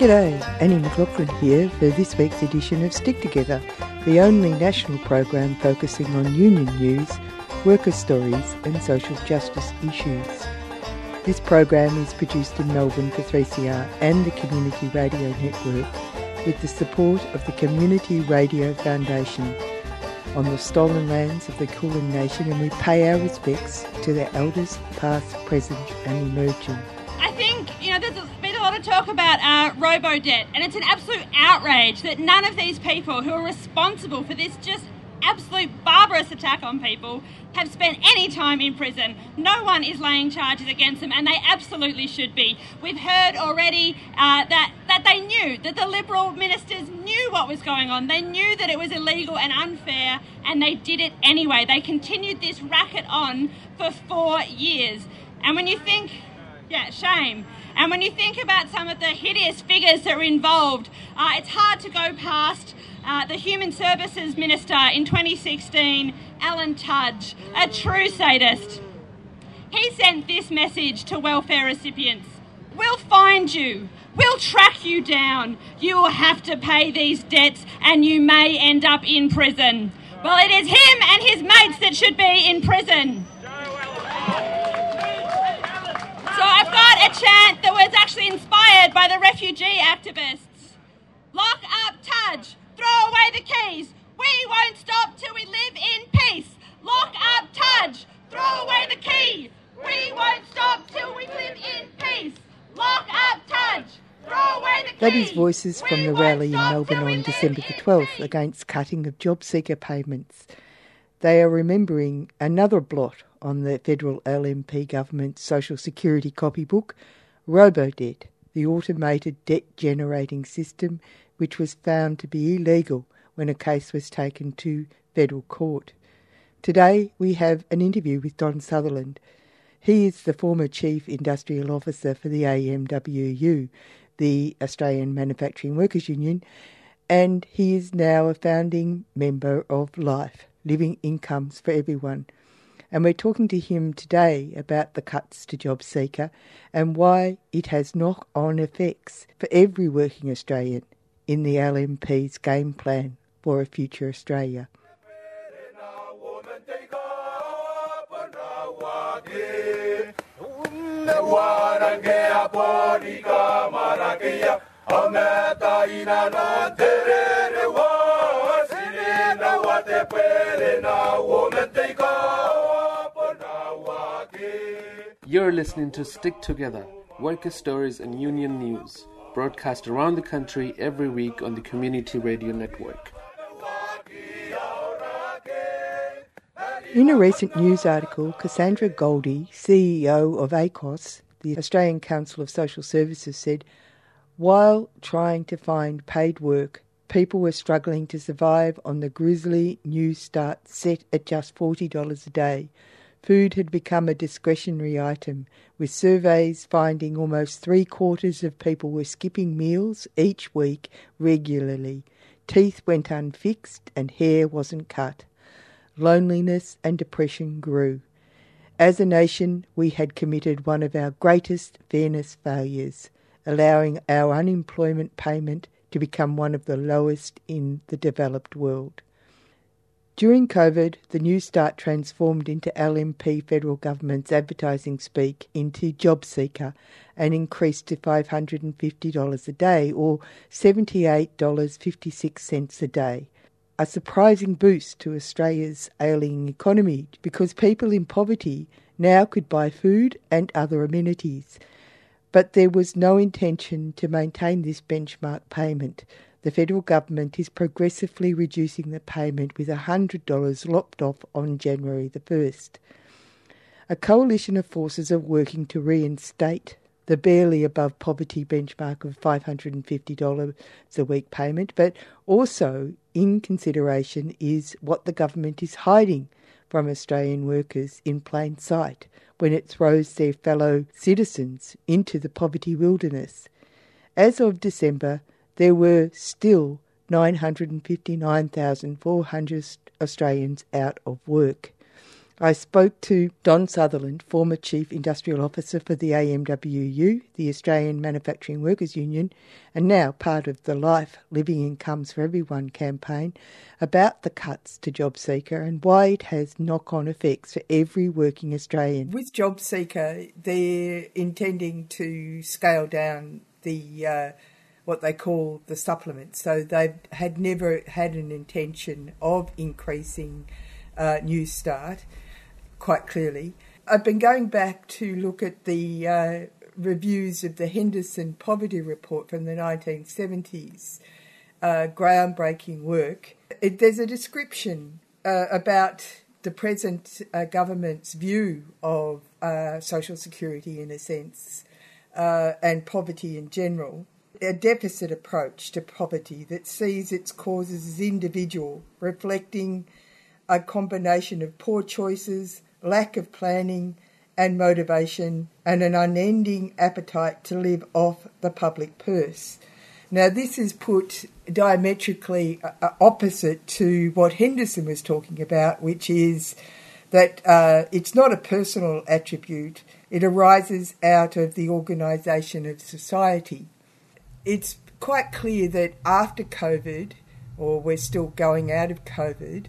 G'day, Annie McLaughlin here for this week's edition of Stick Together, the only national program focusing on union news, worker stories and social justice issues. This program is produced in Melbourne for 3CR and the Community Radio Network with the support of the Community Radio Foundation on the stolen lands of the Kulin Nation and we pay our respects to their elders past, present and emerging. Think, you know, there's been a lot of talk about uh, robo debt, and it's an absolute outrage that none of these people who are responsible for this just absolute barbarous attack on people have spent any time in prison. No one is laying charges against them, and they absolutely should be. We've heard already uh, that, that they knew, that the Liberal ministers knew what was going on. They knew that it was illegal and unfair, and they did it anyway. They continued this racket on for four years. And when you think, yeah, shame. And when you think about some of the hideous figures that are involved, uh, it's hard to go past uh, the Human Services Minister in 2016, Alan Tudge, a true sadist. He sent this message to welfare recipients We'll find you. We'll track you down. You will have to pay these debts and you may end up in prison. Well, it is him and his mates that should be in prison. Got a chant that was actually inspired by the refugee activists. Lock up Tudge, throw away the keys. We won't stop till we live in peace. Lock up Tudge, throw away the key. We won't stop till we live in peace. Lock up Tudge. Throw away the keys. That is voices from the rally in Melbourne on December the 12th against cutting of job seeker payments. They are remembering another blot on the federal LNP government's social security copybook, RoboDebt, the automated debt generating system which was found to be illegal when a case was taken to federal court. Today we have an interview with Don Sutherland. He is the former Chief Industrial Officer for the AMWU, the Australian Manufacturing Workers Union, and he is now a founding member of LIFE, Living Incomes for Everyone. And we're talking to him today about the cuts to JobSeeker and why it has knock on effects for every working Australian in the LNP's game plan for a future Australia. You're listening to Stick Together, worker stories and union news, broadcast around the country every week on the Community Radio Network. In a recent news article, Cassandra Goldie, CEO of ACOSS, the Australian Council of Social Services, said while trying to find paid work, people were struggling to survive on the grisly New Start set at just $40 a day food had become a discretionary item, with surveys finding almost three quarters of people were skipping meals each week regularly. Teeth went unfixed and hair wasn't cut. Loneliness and depression grew. As a nation, we had committed one of our greatest fairness failures, allowing our unemployment payment to become one of the lowest in the developed world. During COVID, the New Start transformed into LNP federal government's advertising speak into JobSeeker and increased to $550 a day or $78.56 a day. A surprising boost to Australia's ailing economy because people in poverty now could buy food and other amenities. But there was no intention to maintain this benchmark payment the federal government is progressively reducing the payment with $100 lopped off on January the 1st. A coalition of forces are working to reinstate the barely above poverty benchmark of $550 a week payment, but also in consideration is what the government is hiding from Australian workers in plain sight when it throws their fellow citizens into the poverty wilderness. As of December, there were still 959,400 Australians out of work. I spoke to Don Sutherland, former Chief Industrial Officer for the AMWU, the Australian Manufacturing Workers Union, and now part of the Life Living Incomes for Everyone campaign, about the cuts to JobSeeker and why it has knock on effects for every working Australian. With JobSeeker, they're intending to scale down the uh, what they call the supplement. So they had never had an intention of increasing uh, New Start quite clearly. I've been going back to look at the uh, reviews of the Henderson Poverty Report from the 1970s, uh, groundbreaking work. It, there's a description uh, about the present uh, government's view of uh, social security, in a sense, uh, and poverty in general. A deficit approach to poverty that sees its causes as individual, reflecting a combination of poor choices, lack of planning and motivation, and an unending appetite to live off the public purse. Now, this is put diametrically uh, uh, opposite to what Henderson was talking about, which is that uh, it's not a personal attribute, it arises out of the organisation of society. It's quite clear that after COVID, or we're still going out of COVID,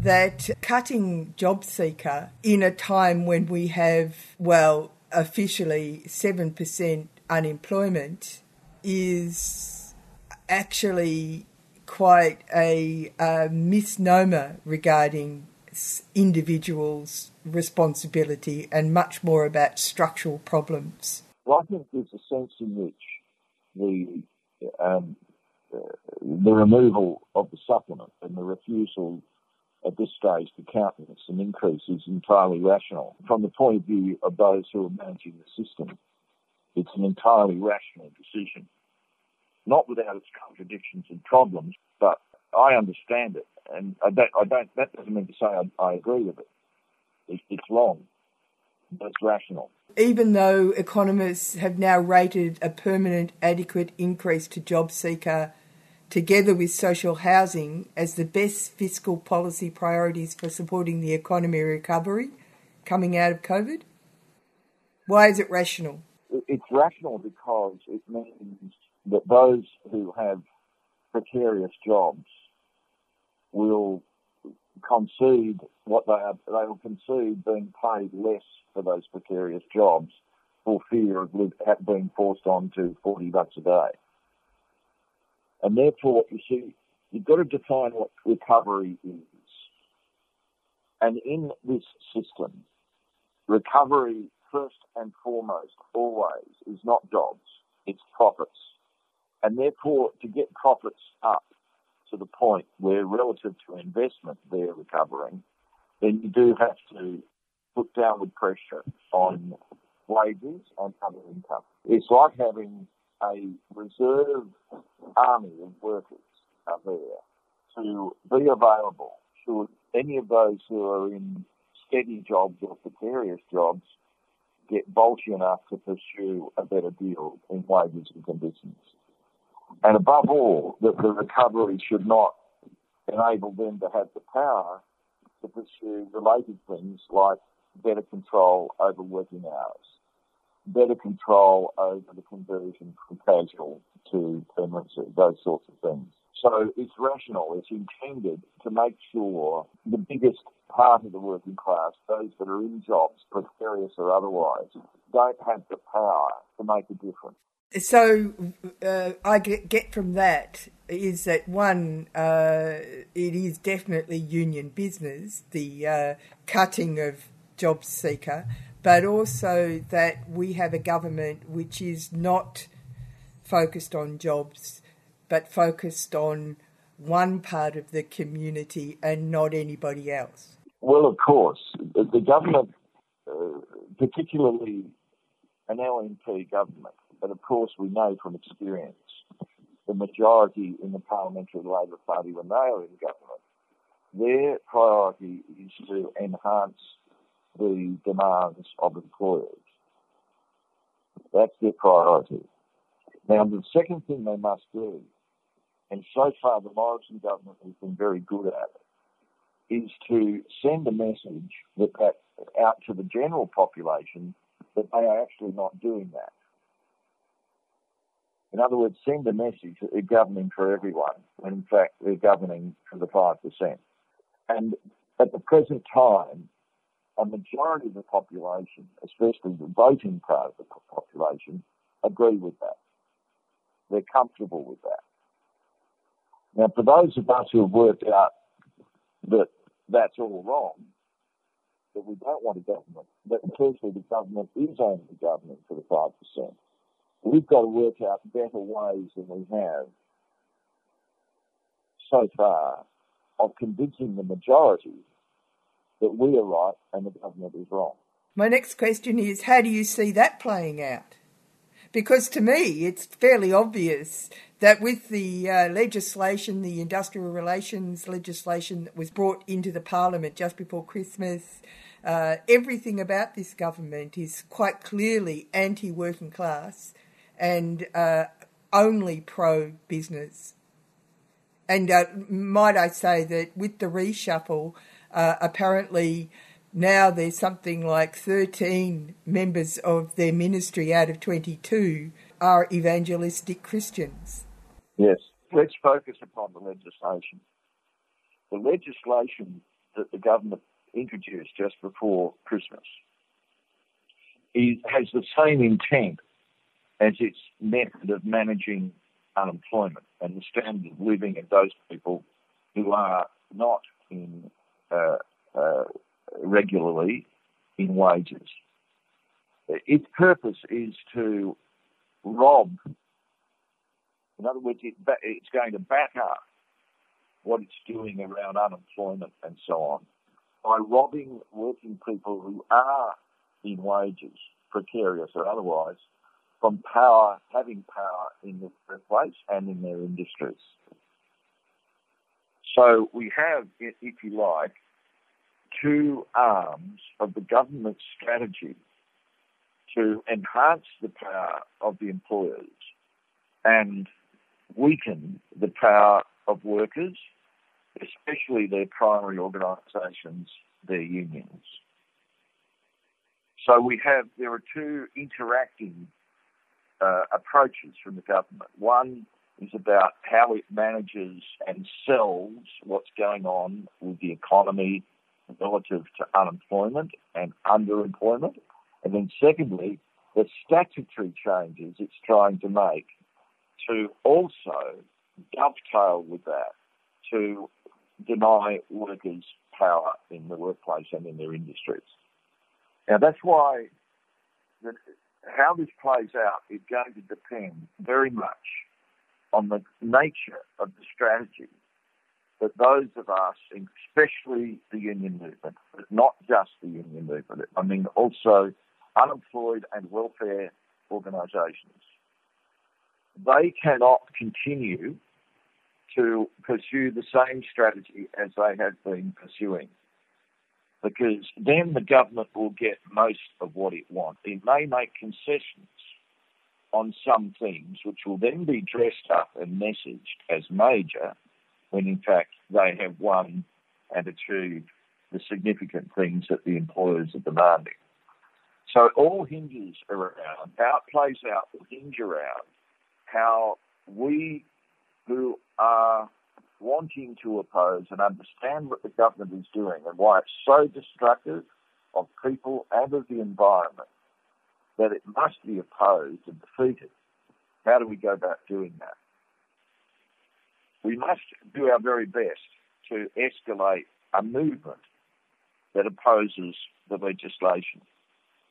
that cutting job seeker in a time when we have, well, officially 7% unemployment is actually quite a, a misnomer regarding individuals' responsibility and much more about structural problems. Well, I think there's a sense in which the um, uh, the removal of the supplement and the refusal at this stage to countenance an increase is entirely rational. From the point of view of those who are managing the system, it's an entirely rational decision. Not without its contradictions and problems, but I understand it. And I don't, I don't that doesn't mean to say I, I agree with it. it. It's wrong, but it's rational. Even though economists have now rated a permanent adequate increase to job seeker together with social housing, as the best fiscal policy priorities for supporting the economy recovery coming out of COVID? Why is it rational? It's rational because it means that those who have precarious jobs will concede what they are, they will concede being paid less for those precarious jobs for fear of being forced on to 40 bucks a day. And therefore, you see, you've got to define what recovery is. And in this system, recovery, first and foremost, always, is not jobs, it's profits. And therefore, to get profits up to the point where relative to investment they're recovering, then you do have to put downward pressure on wages and other income. It's like having a reserve army of workers are there to be available should any of those who are in steady jobs or precarious jobs get bulky enough to pursue a better deal in wages and conditions. And above all, that the recovery should not enable them to have the power to pursue related things like better control over working hours better control over the conversion from casual to permanent, those sorts of things. So it's rational. It's intended to make sure the biggest part of the working class, those that are in jobs, precarious or otherwise, don't have the power to make a difference. So uh, I get, from that is that one, uh, it is definitely union business, the uh, cutting of job seeker, but also that we have a government which is not focused on jobs, but focused on one part of the community and not anybody else. Well, of course, the government, uh, particularly an LNP government, but of course we know from experience the majority in the Parliamentary Labor Party when they are in government, their priority is to enhance the demands of employers. That's their priority. Now, the second thing they must do, and so far the Morrison government has been very good at it, is to send a message that, that out to the general population that they are actually not doing that. In other words, send a message that they're governing for everyone, when in fact they're governing for the 5%. And at the present time, a majority of the population, especially the voting part of the population, agree with that. They're comfortable with that. Now, for those of us who have worked out that that's all wrong, that we don't want a government, that firstly the government is only the government for the 5%, we've got to work out better ways than we have so far of convincing the majority that we are right and the government is wrong. My next question is how do you see that playing out? Because to me, it's fairly obvious that with the uh, legislation, the industrial relations legislation that was brought into the parliament just before Christmas, uh, everything about this government is quite clearly anti working class and uh, only pro business. And uh, might I say that with the reshuffle, uh, apparently now there's something like 13 members of their ministry out of 22 are evangelistic Christians. Yes. Let's focus upon the legislation. The legislation that the government introduced just before Christmas is, has the same intent as its method of managing unemployment and the standard of living of those people who are not in Uh, uh, regularly in wages. Its purpose is to rob, in other words, it, it's going to back up what it's doing around unemployment and so on by robbing working people who are in wages, precarious or otherwise, from power, having power in the workplace and in their industries. So we have, if you like, two arms of the government strategy to enhance the power of the employers and weaken the power of workers, especially their primary organisations, their unions. So we have, there are two interacting uh, approaches from the government. One is about how it manages and sells what's going on with the economy relative to unemployment and underemployment. And then secondly, the statutory changes it's trying to make to also dovetail with that to deny workers power in the workplace and in their industries. Now that's why the, how this plays out is going to depend very much on the nature of the strategy that those of us, especially the union movement, but not just the union movement, I mean also unemployed and welfare organisations, they cannot continue to pursue the same strategy as they have been pursuing. Because then the government will get most of what it wants. It may make concessions on some things, which will then be dressed up and messaged as major, when in fact they have won and achieved the significant things that the employers are demanding. So it all hinges around how it plays out, will hinge around how we who are wanting to oppose and understand what the government is doing and why it's so destructive of people and of the environment that it must be opposed and defeated. How do we go about doing that? we must do our very best to escalate a movement that opposes the legislation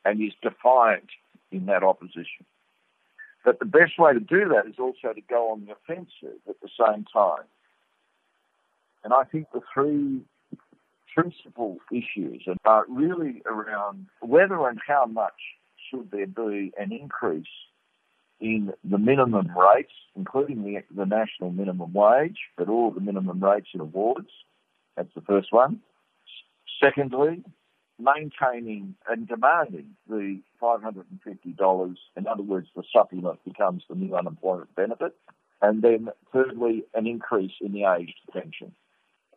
and is defiant in that opposition. But the best way to do that is also to go on the offensive at the same time. And I think the three principal issues are really around whether and how much should there be an increase in the minimum rates, including the, the national minimum wage, but all the minimum rates and awards. That's the first one. Secondly, maintaining and demanding the $550. In other words, the supplement becomes the new unemployment benefit. And then thirdly, an increase in the aged pension.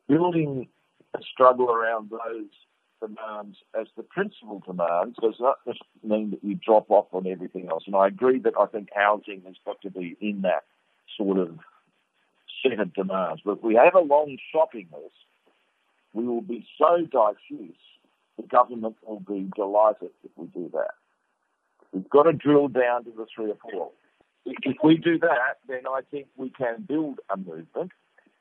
Building a struggle around those demands as the principal demands does not just mean that you drop off on everything else. And I agree that I think housing has got to be in that sort of set of demands. But if we have a long shopping list, we will be so diffuse, the government will be delighted if we do that. We've got to drill down to the three or four. If we do that, then I think we can build a movement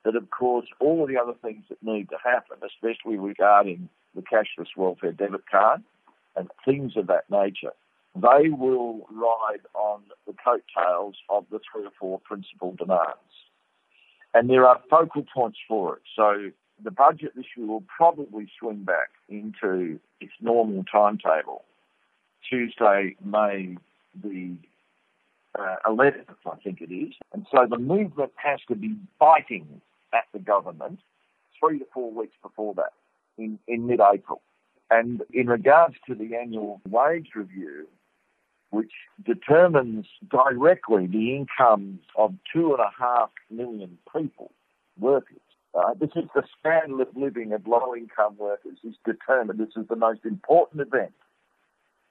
that, of course, all of the other things that need to happen, especially regarding the cashless welfare debit card and things of that nature, they will ride on the coattails of the three or four principal demands. And there are focal points for it. So the budget this year will probably swing back into its normal timetable. Tuesday, May the uh, 11th, I think it is. And so the movement has to be biting at the government three to four weeks before that in, in mid-April. And in regards to the annual wage review, which determines directly the incomes of two and a half million people, workers. Uh, this is the standard of living of low-income workers is determined. This is the most important event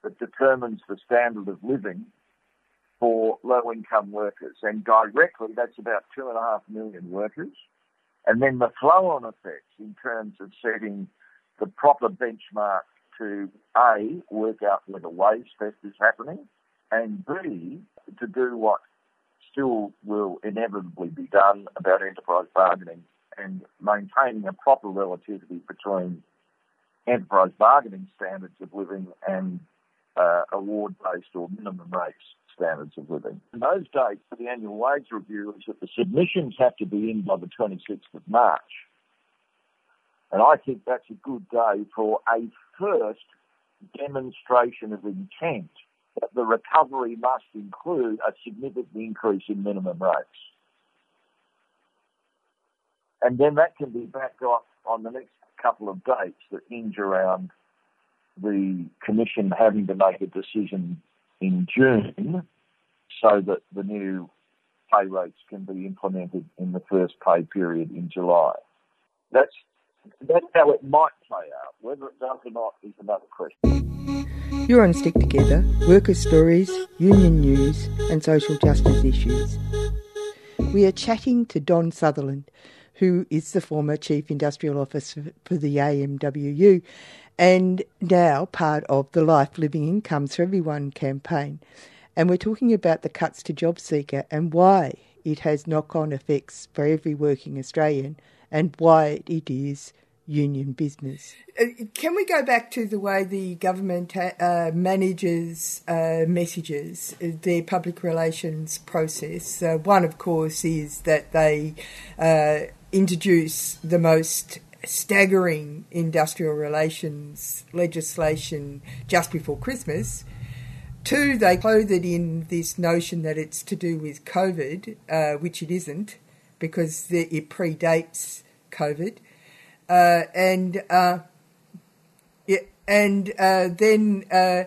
that determines the standard of living for low-income workers. And directly, that's about two and a half million workers. And then the flow-on effects in terms of setting the proper benchmark to A, work out whether wage theft is happening, and B, to do what still will inevitably be done about enterprise bargaining and maintaining a proper relativity between enterprise bargaining standards of living and uh, award-based or minimum rates standards of living. And those dates for the annual wage review is that the submissions have to be in by the 26th of March. And I think that's a good day for a first demonstration of intent that the recovery must include a significant increase in minimum rates. And then that can be backed off on the next couple of dates that hinge around the Commission having to make a decision in June so that the new pay rates can be implemented in the first pay period in July. That's that's how it might play out. Whether it does or not is another question. You're on Stick Together, workers' stories, union news, and social justice issues. We are chatting to Don Sutherland, who is the former Chief Industrial Officer for the AMWU and now part of the Life Living Incomes for Everyone campaign. And we're talking about the cuts to JobSeeker and why it has knock on effects for every working Australian and why it is union business. Uh, can we go back to the way the government uh, manages uh, messages, uh, their public relations process? Uh, one, of course, is that they uh, introduce the most staggering industrial relations legislation just before Christmas. Two, they clothe it in this notion that it's to do with COVID, uh, which it isn't, because it predates COVID. Uh, and uh, and uh, then uh,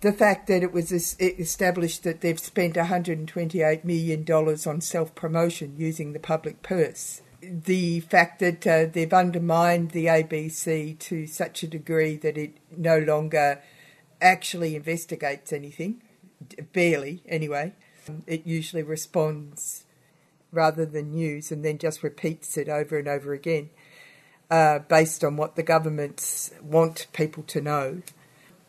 the fact that it was established that they've spent $128 million on self promotion using the public purse the fact that uh, they've undermined the ABC to such a degree that it no longer actually investigates anything, barely anyway. It usually responds rather than news and then just repeats it over and over again uh, based on what the governments want people to know.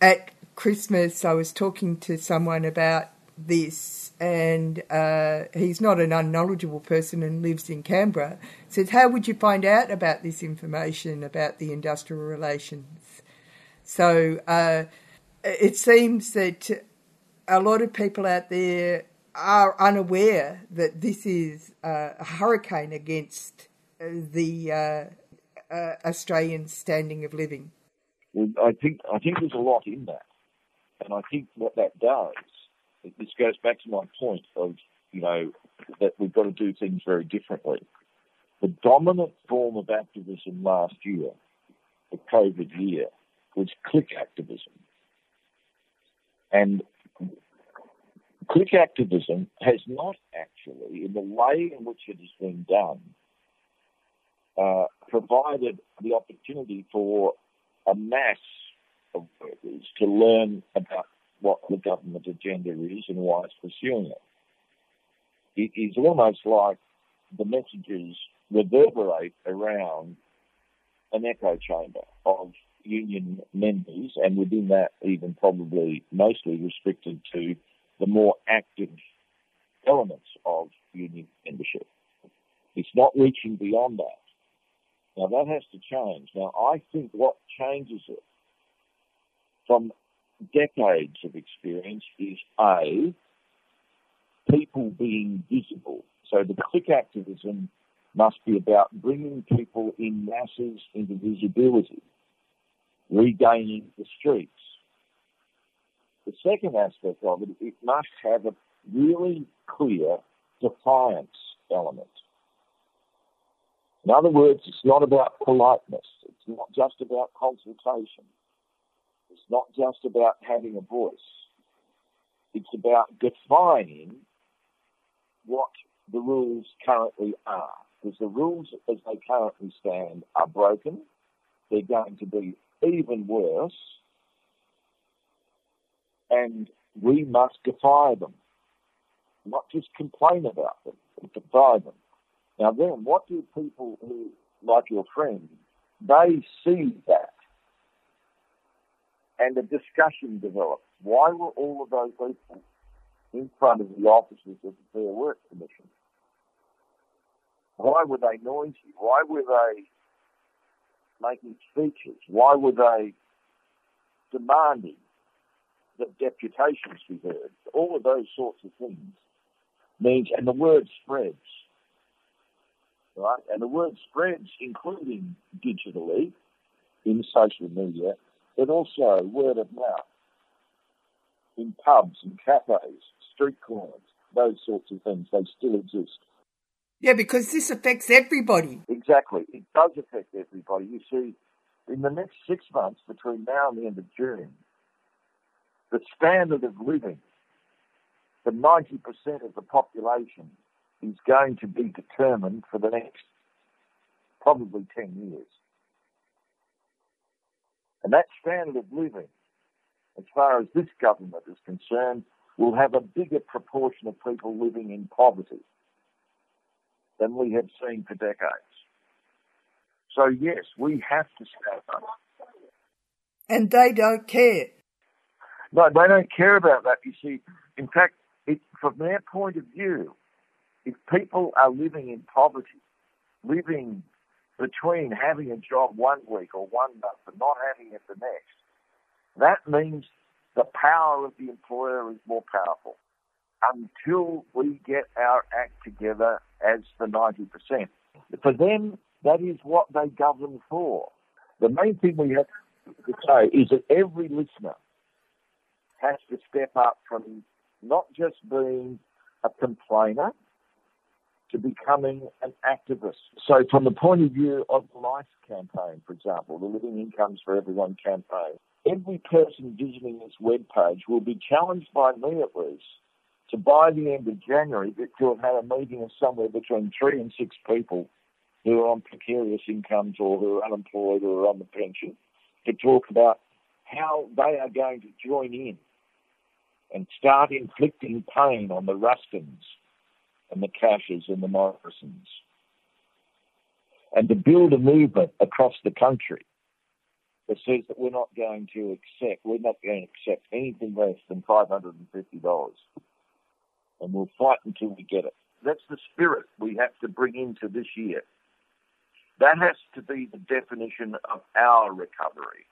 At Christmas, I was talking to someone about this, and uh, he's not an unknowledgeable person and lives in Canberra. Says, how would you find out about this information about the industrial relations? So uh, it seems that a lot of people out there are unaware that this is a hurricane against the uh, uh, Australian standing of living. Well, I think I think there's a lot in that, and I think what that does this goes back to my point of, you know, that we've got to do things very differently. The dominant form of activism last year, the COVID year, was click activism. And click activism has not actually, in the way in which it has been done, uh, provided the opportunity for a mass of workers to learn about what the government agenda is and why it's pursuing it. It is almost like the messages reverberate around an echo chamber of union members, and within that, even probably mostly restricted to the more active elements of union membership. It's not reaching beyond that. Now that has to change. Now I think what changes it from decades of experience is A, people being visible. So the click activism must be about bringing people in masses into visibility, regaining the streets. The second aspect of it, it must have a really clear defiance element. In other words, it's not about politeness. It's not just about consultation. It's not just about having a voice. It's about defining what the rules currently are. Because the rules as they currently stand are broken. They're going to be even worse. And we must defy them. Not just complain about them, but defy them. Now then, what do people who, like your friend, they see that and a discussion develops. Why were all of those people in front of the offices of the Fair Work Commission? Why were they noisy? Why were they making speeches? Why were they demanding that deputations be heard? All of those sorts of things means, and the word spreads, right? And the word spreads, including digitally in social media, but also word of mouth in pubs and cafes, street corners, those sorts of things. They still exist. Yeah, because this affects everybody. Exactly. It does affect everybody. You see, in the next six months between now and the end of June, the standard of living for 90% of the population is going to be determined for the next probably 10 years. And that standard of living, as far as this government is concerned, will have a bigger proportion of people living in poverty than we have seen for decades. So yes, we have to step up. And they don't care. No, they don't care about that. You see, in fact, it, from their point of view, if people are living in poverty, living between having a job one week or one month and not having it the next, that means the power of the employer is more powerful until we get our act together as the 90%. For them, that is what they govern for. The main thing we have to say is that every listener has to step up from not just being a complainer, to becoming an activist. So, from the point of view of the LIFE campaign, for example, the Living Incomes for Everyone campaign, every person visiting this webpage will be challenged by me at least to by the end of January to have had a meeting of somewhere between three and six people who are on precarious incomes or who are unemployed or are on the pension to talk about how they are going to join in and start inflicting pain on the Rustons and the Cashes and the Morrisons. And to build a movement across the country that says that we're not going to accept, we're not going to accept anything less than $550. And we'll fight until we get it. That's the spirit we have to bring into this year. That has to be the definition of our recovery.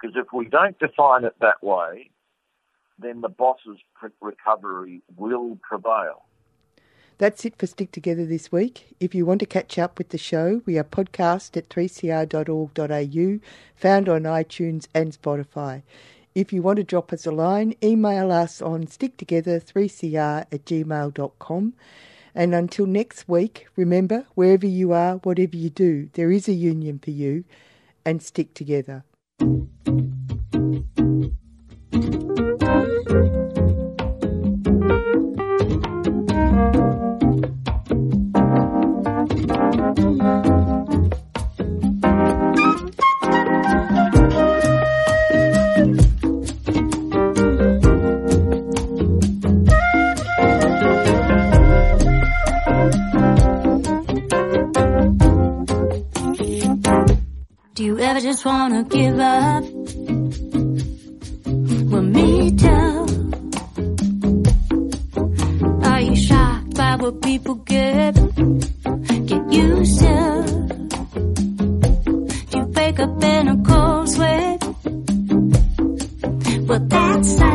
Because if we don't define it that way, then the boss's recovery will prevail. That's it for Stick Together this week. If you want to catch up with the show, we are podcast at 3cr.org.au, found on iTunes and Spotify. If you want to drop us a line, email us on sticktogether3cr at gmail.com. And until next week, remember, wherever you are, whatever you do, there is a union for you, and stick together. give up. Well, me too. Are you shocked by what people get? Get used to. Do you wake up in a cold sweat? Well, that's not.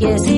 Y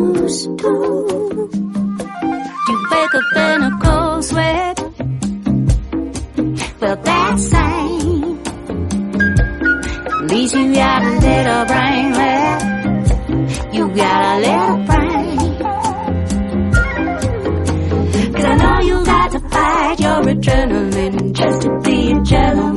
You wake up in a cold sweat. Well, that sign leaves you got a little brain left. You got a little brain. Cause I know you got to fight your adrenaline just to be a gentleman.